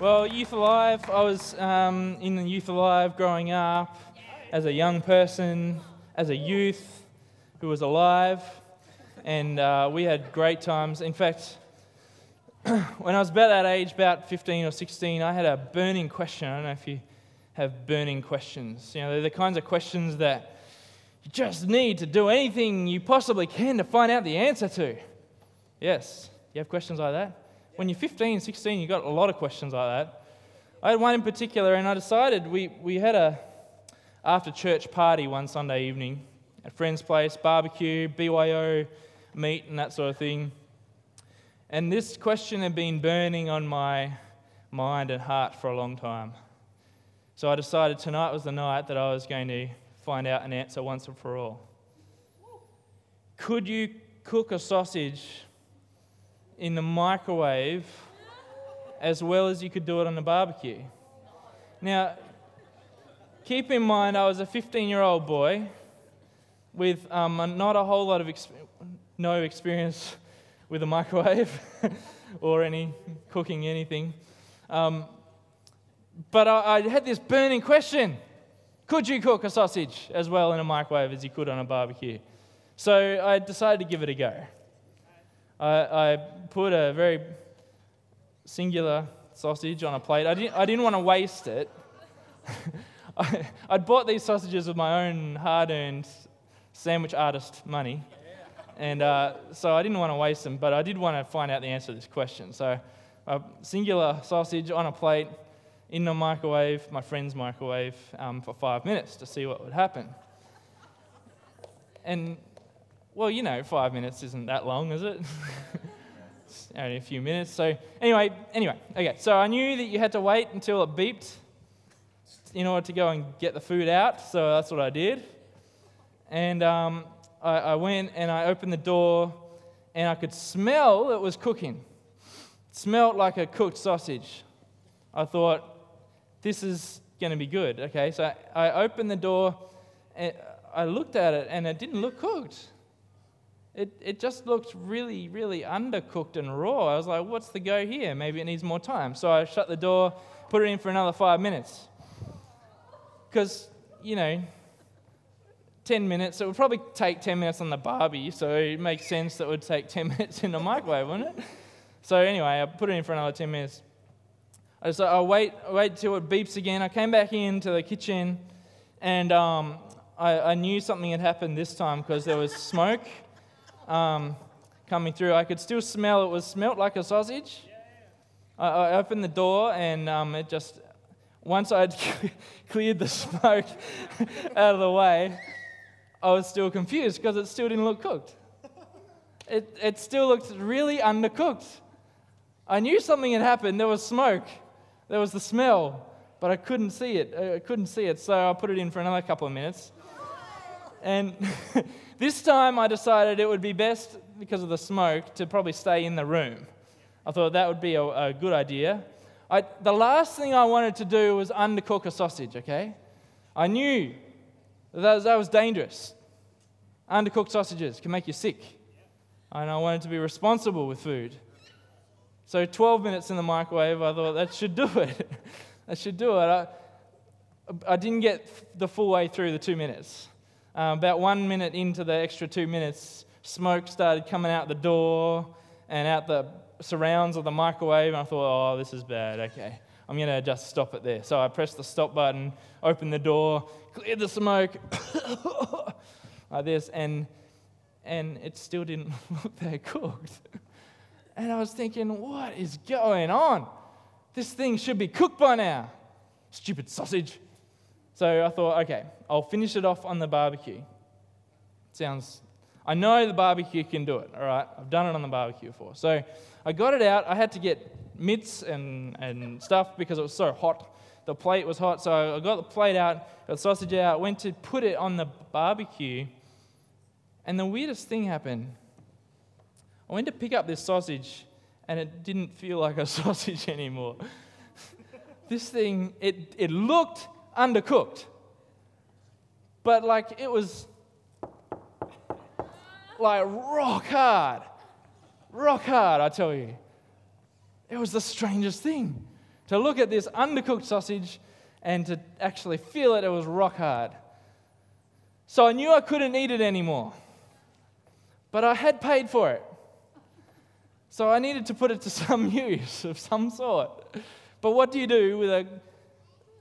Well, Youth Alive, I was um, in the Youth Alive growing up as a young person, as a youth who was alive, and uh, we had great times. In fact, when I was about that age, about 15 or 16, I had a burning question. I don't know if you have burning questions. You know, they're the kinds of questions that you just need to do anything you possibly can to find out the answer to. Yes, you have questions like that? When you're 15, 16, you've got a lot of questions like that. I had one in particular, and I decided we, we had a after church party one Sunday evening at a friend's place, barbecue, BYO meat, and that sort of thing. And this question had been burning on my mind and heart for a long time. So I decided tonight was the night that I was going to find out an answer once and for all. Could you cook a sausage in the microwave as well as you could do it on a barbecue? Now, keep in mind, I was a 15 year old boy with um, not a whole lot of exp- no experience with a microwave or any cooking anything. Um, but I, I, had this burning question could you cook a sausage as well in a microwave as you could on a barbecue? So I decided to give it a go. I, I put a very singular sausage on a plate. I didn't, I didn't want to waste it. I, would bought these sausages with my own hard earned sandwich artist money. And uh, so I didn't want to waste them, but I did want to find out the answer to this question. So, a singular sausage on a plate in the microwave, my friend's microwave, um, for five minutes to see what would happen. And, well, you know, five minutes isn't that long, is it? only a few minutes. So, anyway, anyway, okay. So I knew that you had to wait until it beeped in order to go and get the food out. So that's what I did. And um, I, I went and I opened the door and I could smell it was cooking. It smelled like a cooked sausage. I thought, this is going to be good. Okay, so I opened the door and I looked at it and it didn't look cooked. It, it just looked really, really undercooked and raw. I was like, what's the go here? Maybe it needs more time. So I shut the door, put it in for another five minutes. Because, you know, 10 minutes. It would probably take 10 minutes on the barbie, so it makes sense that it would take 10 minutes in the microwave, wouldn't it? So anyway, I put it in for another 10 minutes. I so I wait, wait till it beeps again. I came back into the kitchen, and um, I, I, knew something had happened this time because there was smoke um, coming through. I could still smell it was smelt like a sausage. I, I opened the door, and um, it just once I'd cleared the smoke out of the way, I was still confused because it still didn't look cooked. It, it still looked really undercooked. I knew something had happened. There was smoke, there was the smell, but I couldn't see it. I couldn't see it, so I put it in for another couple of minutes. And this time I decided it would be best, because of the smoke, to probably stay in the room. I thought that would be a, a good idea. I, the last thing I wanted to do was undercook a sausage, okay? I knew that was, that was dangerous. Undercooked sausages can make you sick. And I wanted to be responsible with food. So 12 minutes in the microwave, I thought that should do it. that should do it. I, I didn't get the full way through the two minutes. Um, about one minute into the extra two minutes, smoke started coming out the door and out the surrounds of the microwave. And I thought, oh, this is bad. Okay. I'm going to just stop it there. So I pressed the stop button, opened the door, cleared the smoke like this, and, and it still didn't look that cooked. And I was thinking, what is going on? This thing should be cooked by now. Stupid sausage. So I thought, okay, I'll finish it off on the barbecue. Sounds, I know the barbecue can do it, all right? I've done it on the barbecue before. So I got it out. I had to get mitts and, and stuff because it was so hot. The plate was hot, so I got the plate out, got the sausage out, went to put it on the barbecue, and the weirdest thing happened. I went to pick up this sausage, and it didn't feel like a sausage anymore. this thing, it, it looked undercooked, but like it was like rock hard. Rock hard, I tell you. It was the strangest thing to look at this undercooked sausage and to actually feel it, it was rock hard. So I knew I couldn't eat it anymore. But I had paid for it. So I needed to put it to some use of some sort. But what do you do with a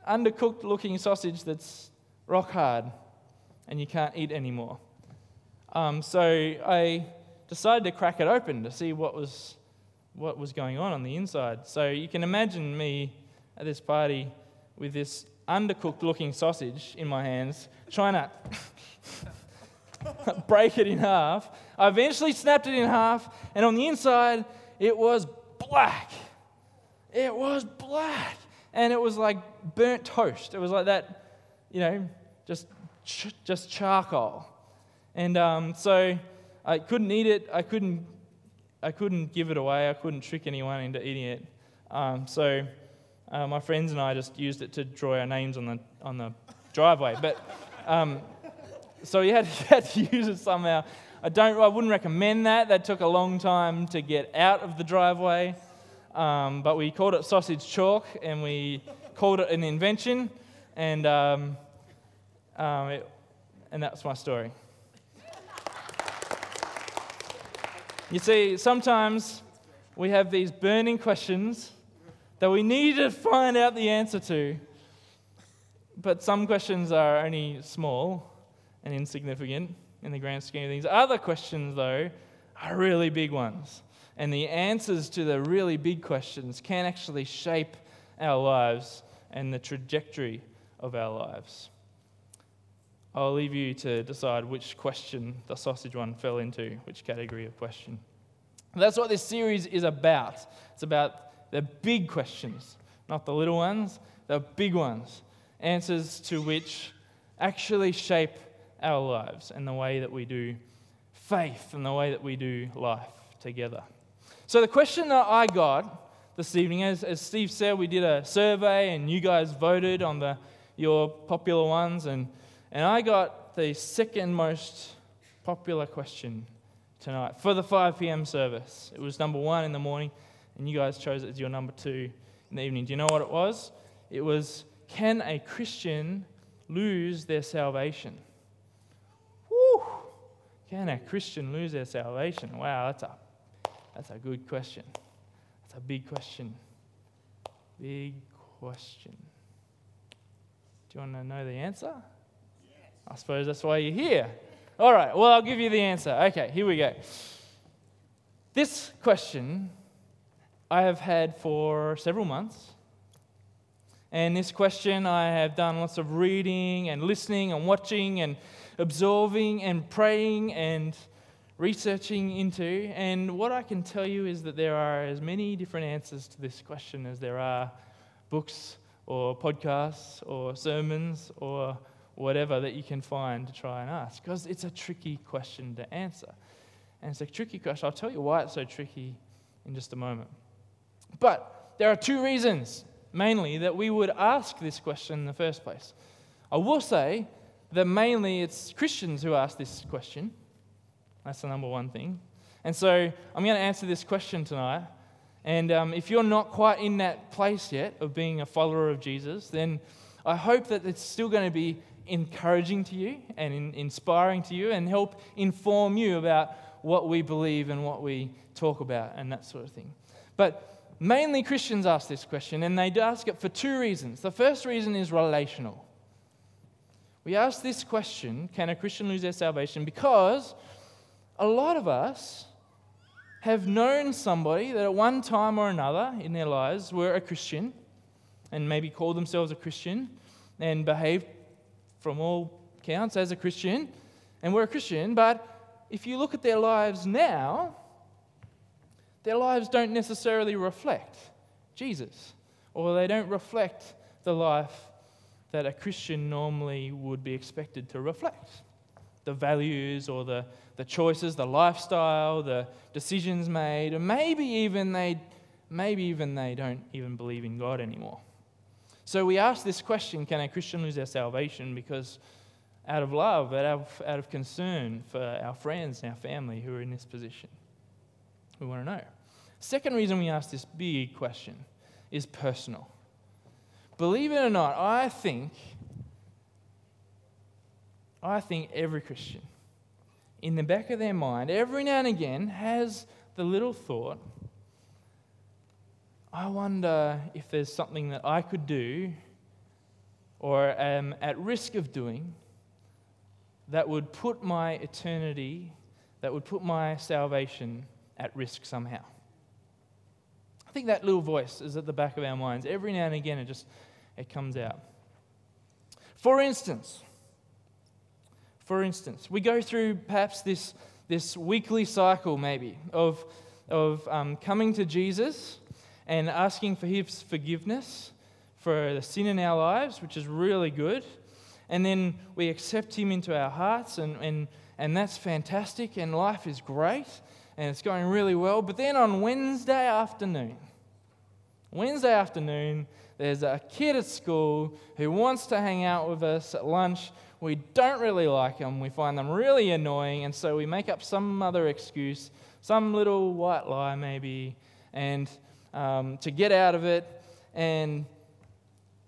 undercooked looking sausage that's rock hard and you can't eat anymore? Um, so I decided to crack it open to see what was, what was going on on the inside. So you can imagine me at this party with this undercooked looking sausage in my hands, trying to break it in half. I eventually snapped it in half, and on the inside, it was black. It was black. And it was like burnt toast. It was like that, you know, just, just charcoal. And um, so I couldn't eat it. I couldn't, I couldn't give it away. I couldn't trick anyone into eating it. Um, so uh, my friends and I just used it to draw our names on the, on the driveway. But um, so you had, you had to use it somehow. I, don't, I wouldn't recommend that. That took a long time to get out of the driveway. Um, but we called it sausage chalk and we called it an invention. And, um, um, it, and that's my story. You see, sometimes we have these burning questions that we need to find out the answer to. But some questions are only small and insignificant in the grand scheme of things. Other questions, though, are really big ones. And the answers to the really big questions can actually shape our lives and the trajectory of our lives. I'll leave you to decide which question the sausage one fell into, which category of question. That's what this series is about. It's about the big questions, not the little ones, the big ones, answers to which actually shape our lives and the way that we do faith and the way that we do life together. So, the question that I got this evening, as, as Steve said, we did a survey and you guys voted on the, your popular ones, and and I got the second most popular question tonight for the 5 p.m. service. It was number one in the morning, and you guys chose it as your number two in the evening. Do you know what it was? It was Can a Christian lose their salvation? Can a Christian lose their salvation? Wow, that's a, that's a good question. That's a big question. Big question. Do you want to know the answer? I suppose that's why you're here. All right, well, I'll give you the answer. Okay, here we go. This question I have had for several months. And this question I have done lots of reading and listening and watching and absorbing and praying and researching into. And what I can tell you is that there are as many different answers to this question as there are books or podcasts or sermons or whatever that you can find to try and ask because it's a tricky question to answer. And it's a tricky question. I'll tell you why it's so tricky in just a moment. But there are two reasons, mainly, that we would ask this question in the first place. I will say that mainly it's Christians who ask this question. That's the number one thing. And so I'm going to answer this question tonight. And um, if you're not quite in that place yet of being a follower of Jesus, then I hope that it's still going to be encouraging to you and in, inspiring to you and help inform you about what we believe and what we talk about and that sort of thing. But mainly Christians ask this question, and they ask it for two reasons. The first reason is relational. We ask this question can a Christian lose their salvation? Because a lot of us have known somebody that at one time or another in their lives were a Christian and maybe called themselves a Christian and behaved from all counts as a Christian, and we're a Christian, but if you look at their lives now, their lives don't necessarily reflect Jesus, or they don't reflect the life that a Christian normally would be expected to reflect. The values or the, the choices, the lifestyle, the decisions made, and maybe even they maybe even they don't even believe in God anymore. So we ask this question can a Christian lose their salvation? Because out of love, out of, out of concern for our friends and our family who are in this position. We want to know. Second reason we ask this big question is personal. believe it or not, I think, I think every Christian, in the back of their mind, every now and again, has the little thought I wonder if there's something that I could do or am at risk of doing that would put my eternity, that would put my salvation at risk somehow. I think that little voice is at the back of our minds. Every now and again, it just it comes out. For instance, for instance, we go through perhaps this, this weekly cycle, maybe, of, of um, coming to Jesus and asking for his forgiveness for the sin in our lives, which is really good. And then we accept him into our hearts, and, and, and that's fantastic, and life is great, and it's going really well. But then on Wednesday afternoon, Wednesday afternoon, there's a kid at school who wants to hang out with us at lunch. We don't really like them. We find them really annoying. And so we make up some other excuse, some little white lie maybe, and um, to get out of it. And,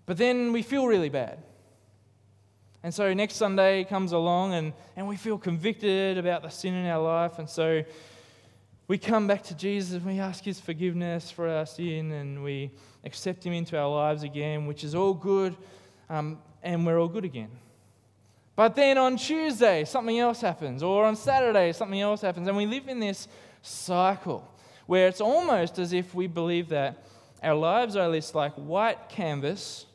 but then we feel really bad. And so next Sunday comes along and, and we feel convicted about the sin in our life. And so we come back to Jesus and we ask his forgiveness for our sin and we accept him into our lives again, which is all good, um, and we're all good again. But then on Tuesday, something else happens, or on Saturday, something else happens, and we live in this cycle where it's almost as if we believe that our lives are this like white canvas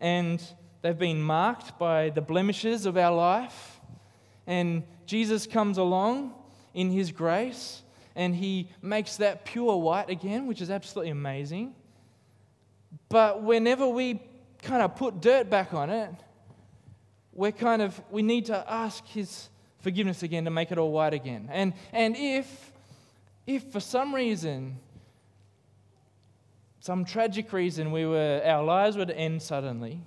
and they've been marked by the blemishes of our life. And Jesus comes along in his grace and he makes that pure white again, which is absolutely amazing. But whenever we kind of put dirt back on it, we're kind of we need to ask his forgiveness again to make it all white again. And and if if for some reason some tragic reason we were our lives would end suddenly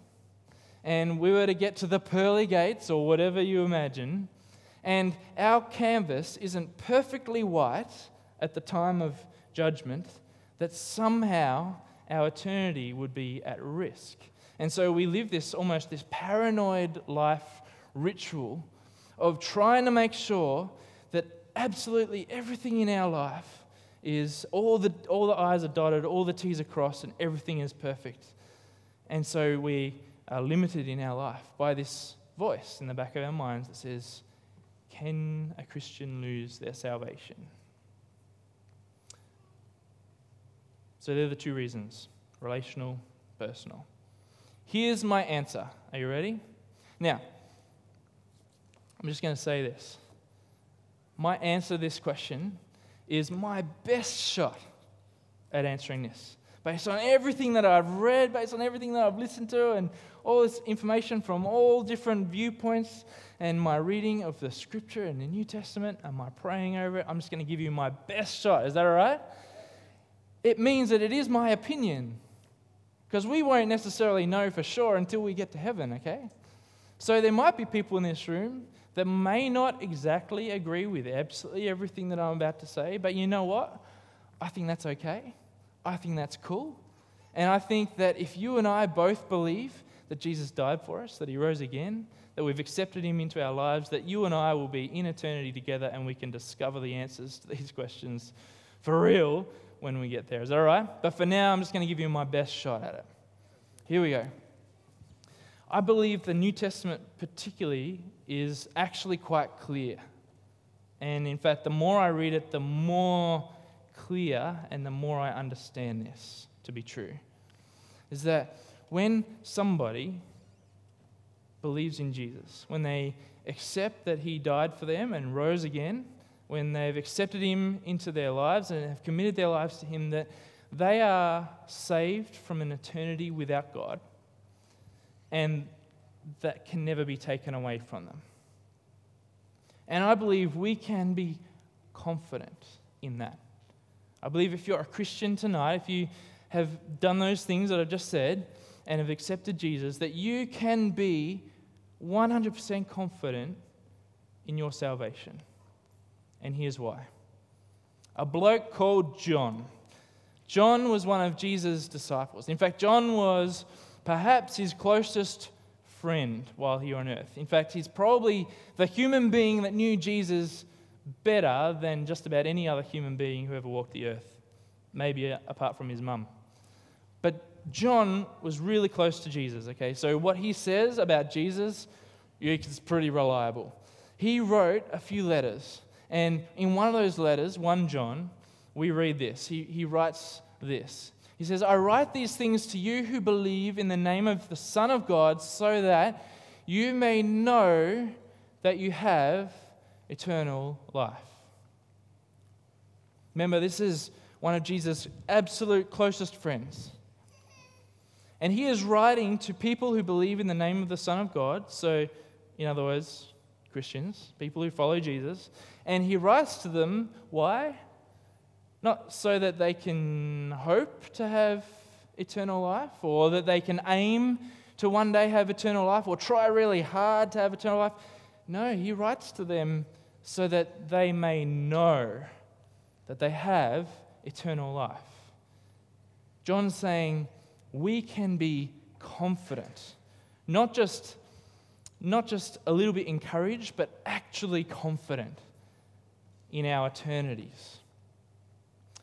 and we were to get to the pearly gates or whatever you imagine and our canvas isn't perfectly white at the time of judgment, that somehow our eternity would be at risk. And so we live this almost this paranoid life ritual of trying to make sure that absolutely everything in our life is all the, all the I's are dotted, all the T's are crossed, and everything is perfect. And so we are limited in our life by this voice in the back of our minds that says, can a Christian lose their salvation? So they're the two reasons relational, personal. Here's my answer. Are you ready? Now, I'm just going to say this. My answer to this question is my best shot at answering this. Based on everything that I've read, based on everything that I've listened to, and all this information from all different viewpoints and my reading of the scripture and the New Testament and my praying over it, I'm just going to give you my best shot. Is that all right? It means that it is my opinion because we won't necessarily know for sure until we get to heaven, okay? So there might be people in this room that may not exactly agree with absolutely everything that I'm about to say, but you know what? I think that's okay. I think that's cool. And I think that if you and I both believe that Jesus died for us, that he rose again, that we've accepted him into our lives, that you and I will be in eternity together and we can discover the answers to these questions for real when we get there. Is that all right? But for now, I'm just going to give you my best shot at it. Here we go. I believe the New Testament, particularly, is actually quite clear. And in fact, the more I read it, the more clear and the more I understand this to be true. Is that when somebody believes in Jesus, when they accept that he died for them and rose again, when they've accepted him into their lives and have committed their lives to him, that they are saved from an eternity without God and that can never be taken away from them. And I believe we can be confident in that. I believe if you're a Christian tonight, if you have done those things that I've just said, and have accepted Jesus, that you can be 100% confident in your salvation. And here's why. A bloke called John. John was one of Jesus' disciples. In fact, John was perhaps his closest friend while here on earth. In fact, he's probably the human being that knew Jesus better than just about any other human being who ever walked the earth, maybe apart from his mum. But John was really close to Jesus, okay? So what he says about Jesus is pretty reliable. He wrote a few letters, and in one of those letters, 1 John, we read this. He, he writes this. He says, I write these things to you who believe in the name of the Son of God, so that you may know that you have eternal life. Remember, this is one of Jesus' absolute closest friends. And he is writing to people who believe in the name of the Son of God. So, in other words, Christians, people who follow Jesus. And he writes to them, why? Not so that they can hope to have eternal life or that they can aim to one day have eternal life or try really hard to have eternal life. No, he writes to them so that they may know that they have eternal life. John's saying we can be confident, not just, not just a little bit encouraged, but actually confident in our eternities.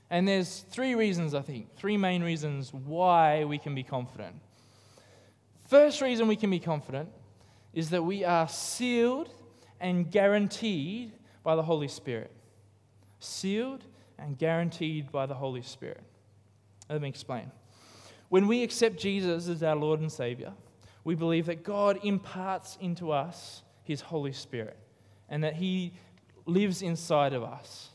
And there's three reasons, I think, three main reasons why we can be confident. First reason we can be confident is that we are sealed and guaranteed by the Holy Spirit. Sealed and guaranteed by the Holy Spirit. Let me explain. When we accept Jesus as our Lord and Savior, we believe that God imparts into us His Holy Spirit and that He lives inside of us.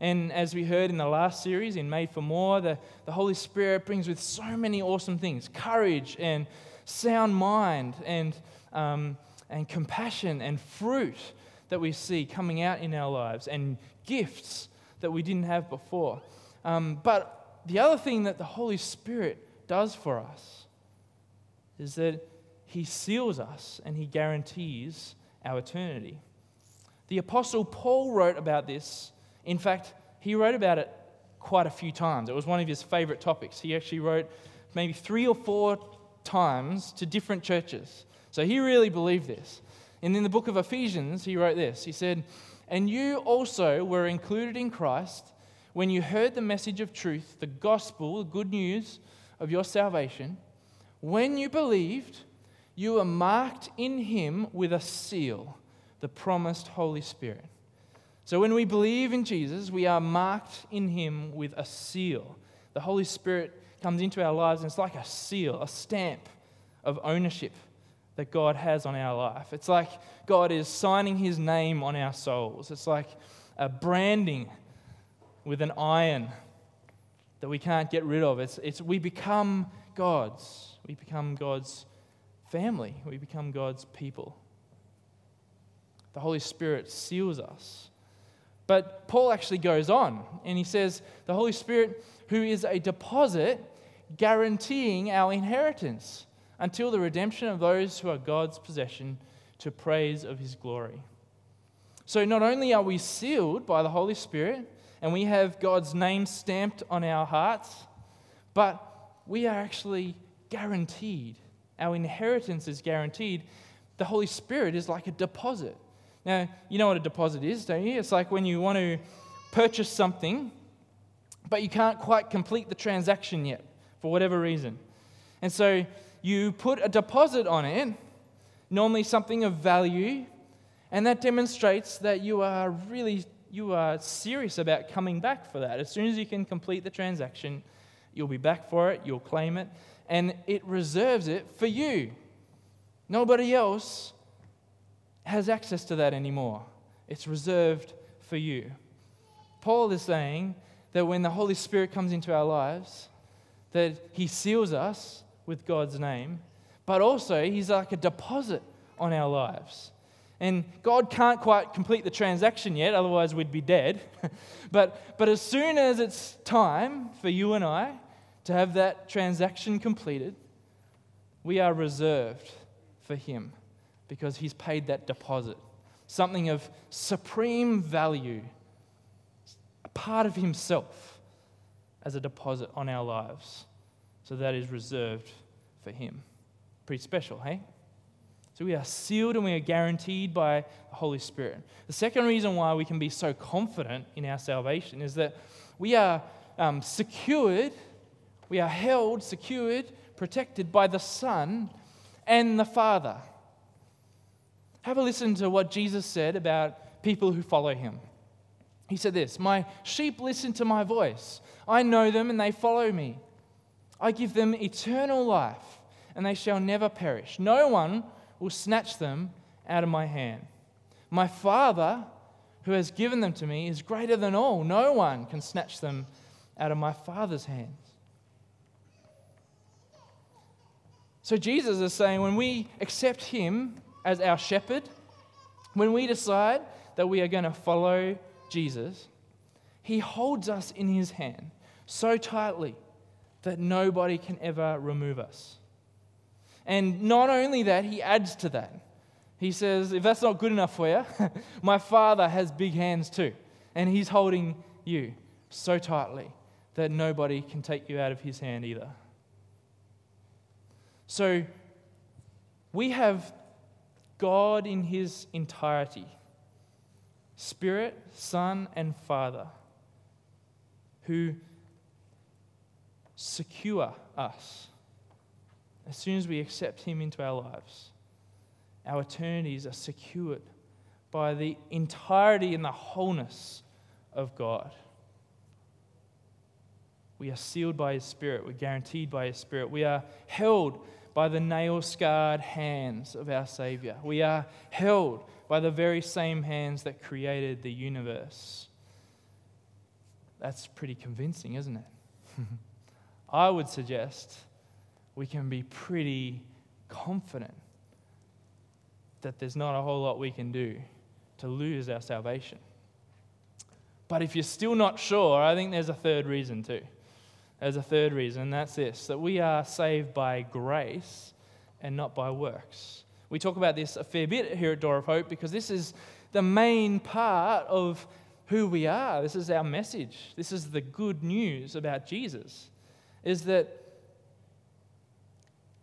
And as we heard in the last series, in Made for More, the, the Holy Spirit brings with so many awesome things courage and sound mind and, um, and compassion and fruit that we see coming out in our lives and gifts that we didn't have before. Um, but the other thing that the Holy Spirit does for us is that He seals us and He guarantees our eternity. The Apostle Paul wrote about this in fact, he wrote about it quite a few times. It was one of his favorite topics. He actually wrote maybe three or four times to different churches. So he really believed this. And in the book of Ephesians, he wrote this He said, And you also were included in Christ when you heard the message of truth, the gospel, the good news of your salvation. When you believed, you were marked in him with a seal, the promised Holy Spirit. So when we believe in Jesus, we are marked in him with a seal. The Holy Spirit comes into our lives and it's like a seal, a stamp of ownership that God has on our life. It's like God is signing his name on our souls. It's like a branding with an iron that we can't get rid of. It's, it's, we become God's. We become God's family. We become God's people. The Holy Spirit seals us. But Paul actually goes on and he says, The Holy Spirit, who is a deposit guaranteeing our inheritance until the redemption of those who are God's possession to praise of his glory. So not only are we sealed by the Holy Spirit and we have God's name stamped on our hearts, but we are actually guaranteed. Our inheritance is guaranteed. The Holy Spirit is like a deposit. Now, you know what a deposit is, don't you? It's like when you want to purchase something, but you can't quite complete the transaction yet for whatever reason. And so you put a deposit on it, normally something of value, and that demonstrates that you are really you are serious about coming back for that. As soon as you can complete the transaction, you'll be back for it, you'll claim it, and it reserves it for you. Nobody else has access to that anymore. It's reserved for you. Paul is saying that when the Holy Spirit comes into our lives, that he seals us with God's name, but also he's like a deposit on our lives. And God can't quite complete the transaction yet, otherwise, we'd be dead. but, but as soon as it's time for you and I to have that transaction completed, we are reserved for Him because he's paid that deposit. Something of supreme value, a part of himself as a deposit on our lives. So that is reserved for Him. Pretty special, hey? So we are sealed and we are guaranteed by the Holy Spirit. The second reason why we can be so confident in our salvation is that we are um, secured, we are held, secured, protected by the Son and the Father. Have a listen to what Jesus said about people who follow him. He said this My sheep listen to my voice. I know them and they follow me. I give them eternal life and they shall never perish. No one will snatch them out of my hand. My Father, who has given them to me, is greater than all. No one can snatch them out of my Father's hands. So Jesus is saying when we accept Him as our shepherd, when we decide that we are going to follow Jesus, He holds us in His hand so tightly that nobody can ever remove us. And not only that, He adds to that. He says, if that's not good enough for you, my Father has big hands too, and He's holding you so tightly that nobody can take you out of His hand either. So, we have God in His entirety Spirit, Son, and Father, who secure us as soon as we accept Him into our lives. Our eternities are secured by the entirety and the wholeness of God. We are sealed by His Spirit. We're guaranteed by His Spirit. We are held by the nail scarred hands of our Savior. We are held by the very same hands that created the universe. That's pretty convincing, isn't it? I would suggest we can be pretty confident that there's not a whole lot we can do to lose our salvation. But if you're still not sure, I think there's a third reason too. There's a third reason, and that's this that we are saved by grace and not by works. We talk about this a fair bit here at Door of Hope because this is the main part of who we are. This is our message. This is the good news about Jesus is that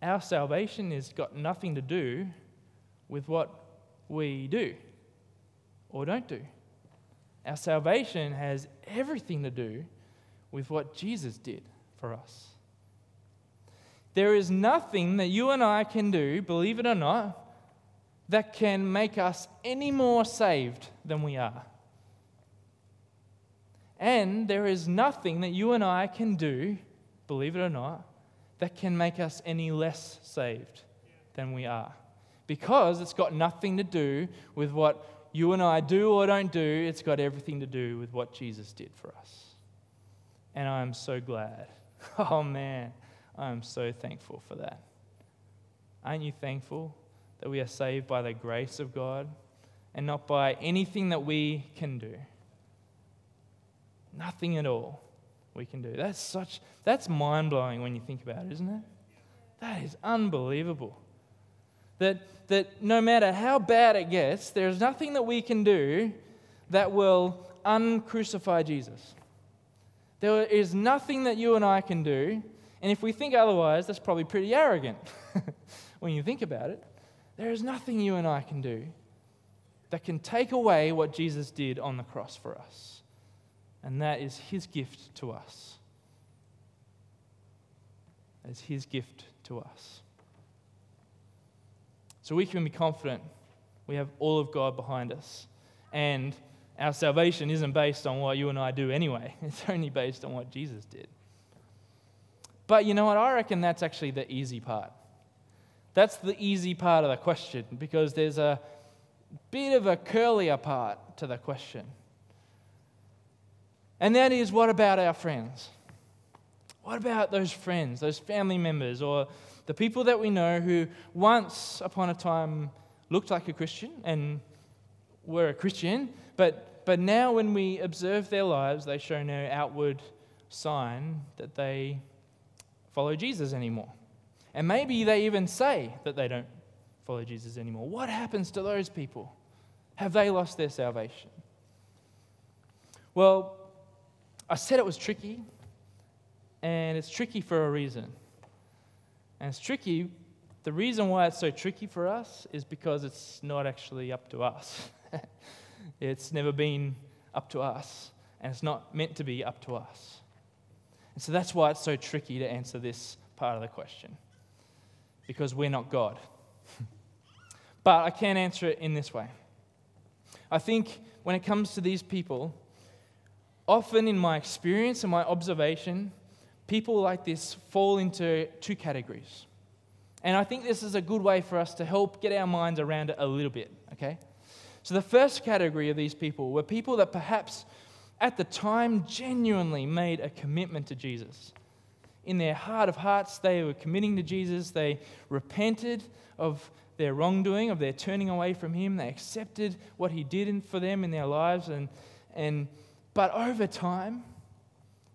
our salvation has got nothing to do with what we do or don't do. Our salvation has everything to do with what Jesus did for us. There is nothing that you and I can do, believe it or not, that can make us any more saved than we are. And there is nothing that you and I can do, believe it or not, that can make us any less saved than we are. Because it's got nothing to do with what you and I do or don't do, it's got everything to do with what Jesus did for us. And I am so glad. Oh man. I am so thankful for that. Aren't you thankful that we are saved by the grace of God and not by anything that we can do? Nothing at all we can do. That's such that's mind-blowing when you think about it, isn't it? That is unbelievable. That that no matter how bad it gets, there's nothing that we can do that will uncrucify Jesus. There is nothing that you and I can do and if we think otherwise, that's probably pretty arrogant when you think about it. There is nothing you and I can do that can take away what Jesus did on the cross for us. And that is his gift to us. As his gift to us. So we can be confident we have all of God behind us. And our salvation isn't based on what you and I do anyway, it's only based on what Jesus did. But you know what? I reckon that's actually the easy part. That's the easy part of the question because there's a bit of a curlier part to the question. And that is what about our friends? What about those friends, those family members, or the people that we know who once upon a time looked like a Christian and were a Christian, but, but now when we observe their lives, they show no outward sign that they follow Jesus anymore. And maybe they even say that they don't follow Jesus anymore. What happens to those people? Have they lost their salvation? Well, I said it was tricky, and it's tricky for a reason. And it's tricky. The reason why it's so tricky for us is because it's not actually up to us. it's never been up to us, and it's not meant to be up to us. And so that's why it's so tricky to answer this part of the question, because we're not God. but I can answer it in this way. I think when it comes to these people, often in my experience and my observation, people like this fall into two categories. And I think this is a good way for us to help get our minds around it a little bit, okay? So, the first category of these people were people that perhaps at the time genuinely made a commitment to Jesus. In their heart of hearts, they were committing to Jesus. They repented of their wrongdoing, of their turning away from Him. They accepted what He did for them in their lives. And, and, but over time,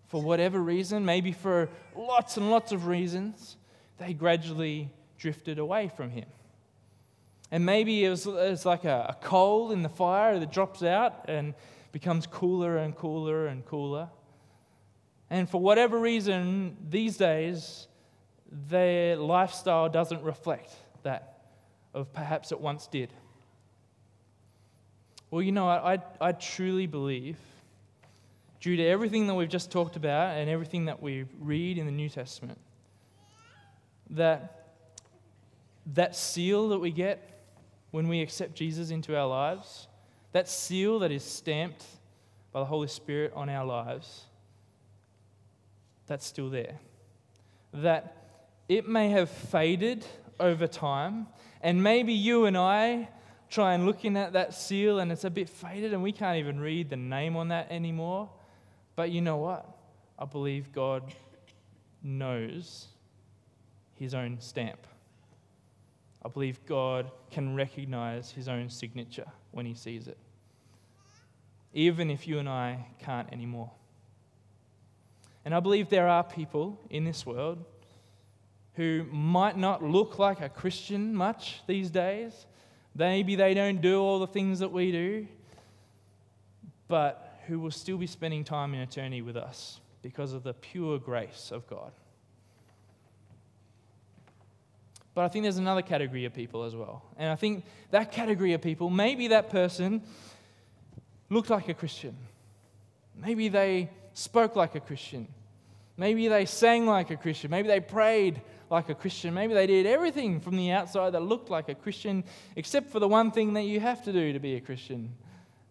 for whatever reason, maybe for lots and lots of reasons, they gradually drifted away from Him. And maybe it was, it was like a, a coal in the fire that drops out and becomes cooler and cooler and cooler. And for whatever reason, these days, their lifestyle doesn't reflect that of perhaps it once did. Well, you know, I, I, I truly believe due to everything that we've just talked about and everything that we read in the New Testament, that that seal that we get when we accept Jesus into our lives, that seal that is stamped by the Holy Spirit on our lives, that's still there. That it may have faded over time, and maybe you and I try and looking at that seal and it's a bit faded and we can't even read the name on that anymore. But you know what? I believe God knows his own stamp. I believe God can recognize his own signature when he sees it, even if you and I can't anymore. And I believe there are people in this world who might not look like a Christian much these days. Maybe they don't do all the things that we do, but who will still be spending time in eternity with us because of the pure grace of God. But I think there's another category of people as well. And I think that category of people, maybe that person looked like a Christian. Maybe they spoke like a Christian. Maybe they sang like a Christian. Maybe they prayed like a Christian. Maybe they did everything from the outside that looked like a Christian, except for the one thing that you have to do to be a Christian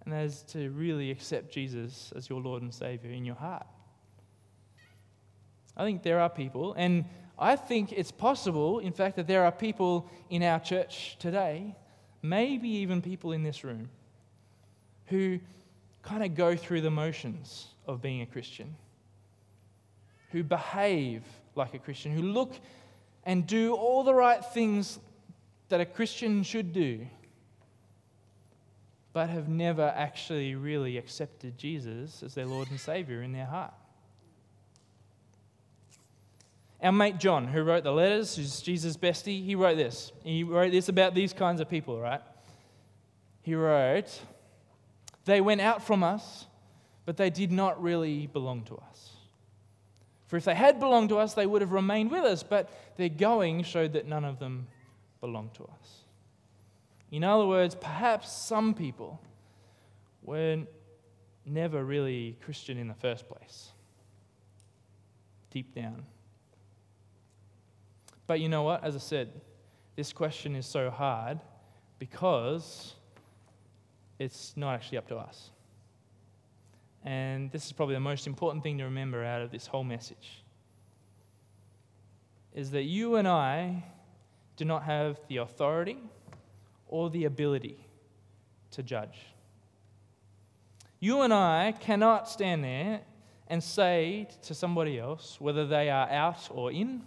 and that is to really accept Jesus as your Lord and Savior in your heart. I think there are people, and I think it's possible, in fact, that there are people in our church today, maybe even people in this room, who kind of go through the motions of being a Christian, who behave like a Christian, who look and do all the right things that a Christian should do but have never actually really accepted Jesus as their Lord and Savior in their heart. Our mate John, who wrote the letters, who's Jesus' bestie, he wrote this. He wrote this about these kinds of people, right? He wrote, They went out from us, but they did not really belong to us. For if they had belonged to us, they would have remained with us, but their going showed that none of them belonged to us. In other words, perhaps some people were never really Christian in the first place, deep down. But you know what? As I said, this question is so hard because it's not actually up to us. And this is probably the most important thing to remember out of this whole message is that you and I do not have the authority or the ability to judge. You and I cannot stand there and say to somebody else whether they are out or in.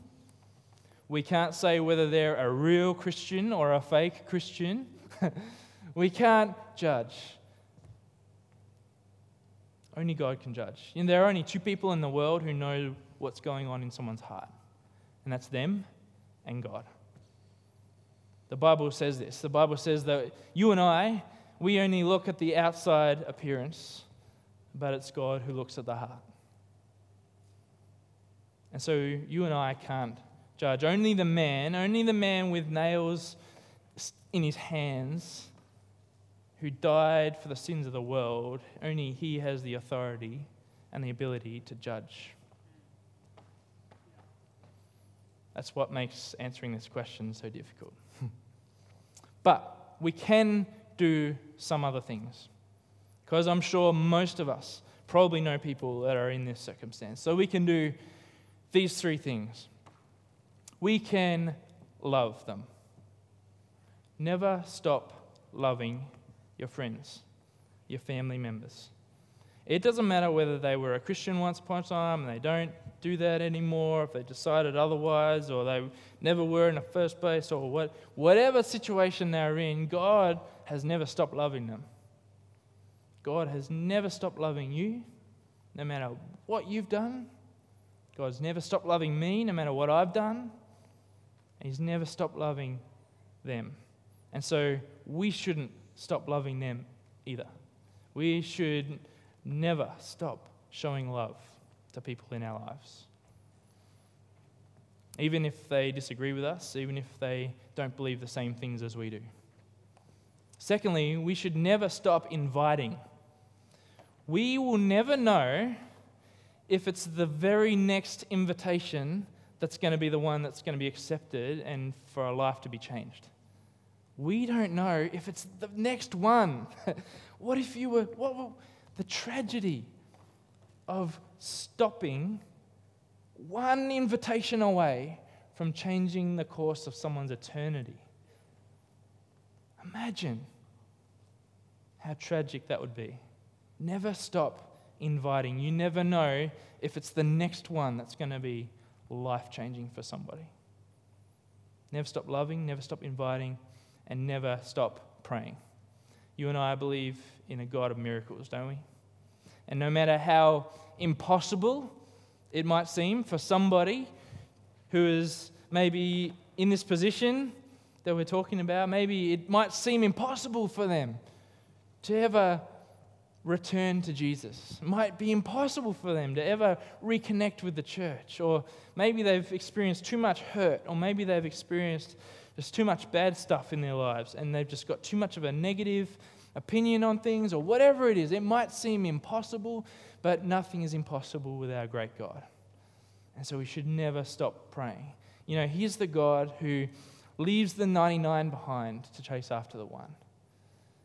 We can't say whether they're a real Christian or a fake Christian. we can't judge. Only God can judge. And there are only two people in the world who know what's going on in someone's heart, and that's them and God. The Bible says this. The Bible says that you and I, we only look at the outside appearance, but it's God who looks at the heart. And so you and I can't judge. Only the man, only the man with nails in his hands who died for the sins of the world, only he has the authority and the ability to judge. That's what makes answering this question so difficult. but we can do some other things. Because I'm sure most of us probably know people that are in this circumstance. So we can do these three things. We can love them. Never stop loving your friends, your family members. It doesn't matter whether they were a Christian once upon a time and they don't do that anymore, if they decided otherwise, or they never were in the first place, or what, whatever situation they're in, God has never stopped loving them. God has never stopped loving you, no matter what you've done. God's never stopped loving me, no matter what I've done. He's never stopped loving them. And so we shouldn't stop loving them either. We should never stop showing love to people in our lives. Even if they disagree with us, even if they don't believe the same things as we do. Secondly, we should never stop inviting. We will never know if it's the very next invitation that's going to be the one that's going to be accepted and for our life to be changed. We don't know if it's the next one. what if you were, what, the tragedy of stopping one invitation away from changing the course of someone's eternity. Imagine how tragic that would be. Never stop inviting. You never know if it's the next one that's going to be life changing for somebody. Never stop loving, never stop inviting, and never stop praying. You and I believe in a God of miracles, don't we? And no matter how impossible it might seem for somebody who is maybe in this position that we're talking about, maybe it might seem impossible for them to ever return to Jesus. It might be impossible for them to ever reconnect with the church, or maybe they've experienced too much hurt, or maybe they've experienced just too much bad stuff in their lives and they've just got too much of a negative opinion on things, or whatever it is. It might seem impossible, but nothing is impossible with our great God. And so we should never stop praying. You know, He's the God who leaves the 99 behind to chase after the one.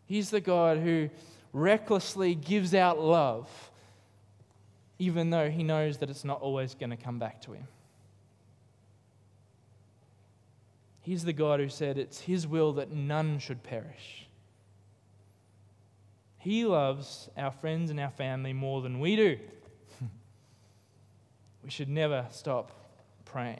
He's the God who recklessly gives out love, even though He knows that it's not always going to come back to Him. He's the God who said it's His will that none should perish. He loves our friends and our family more than we do. we should never stop praying.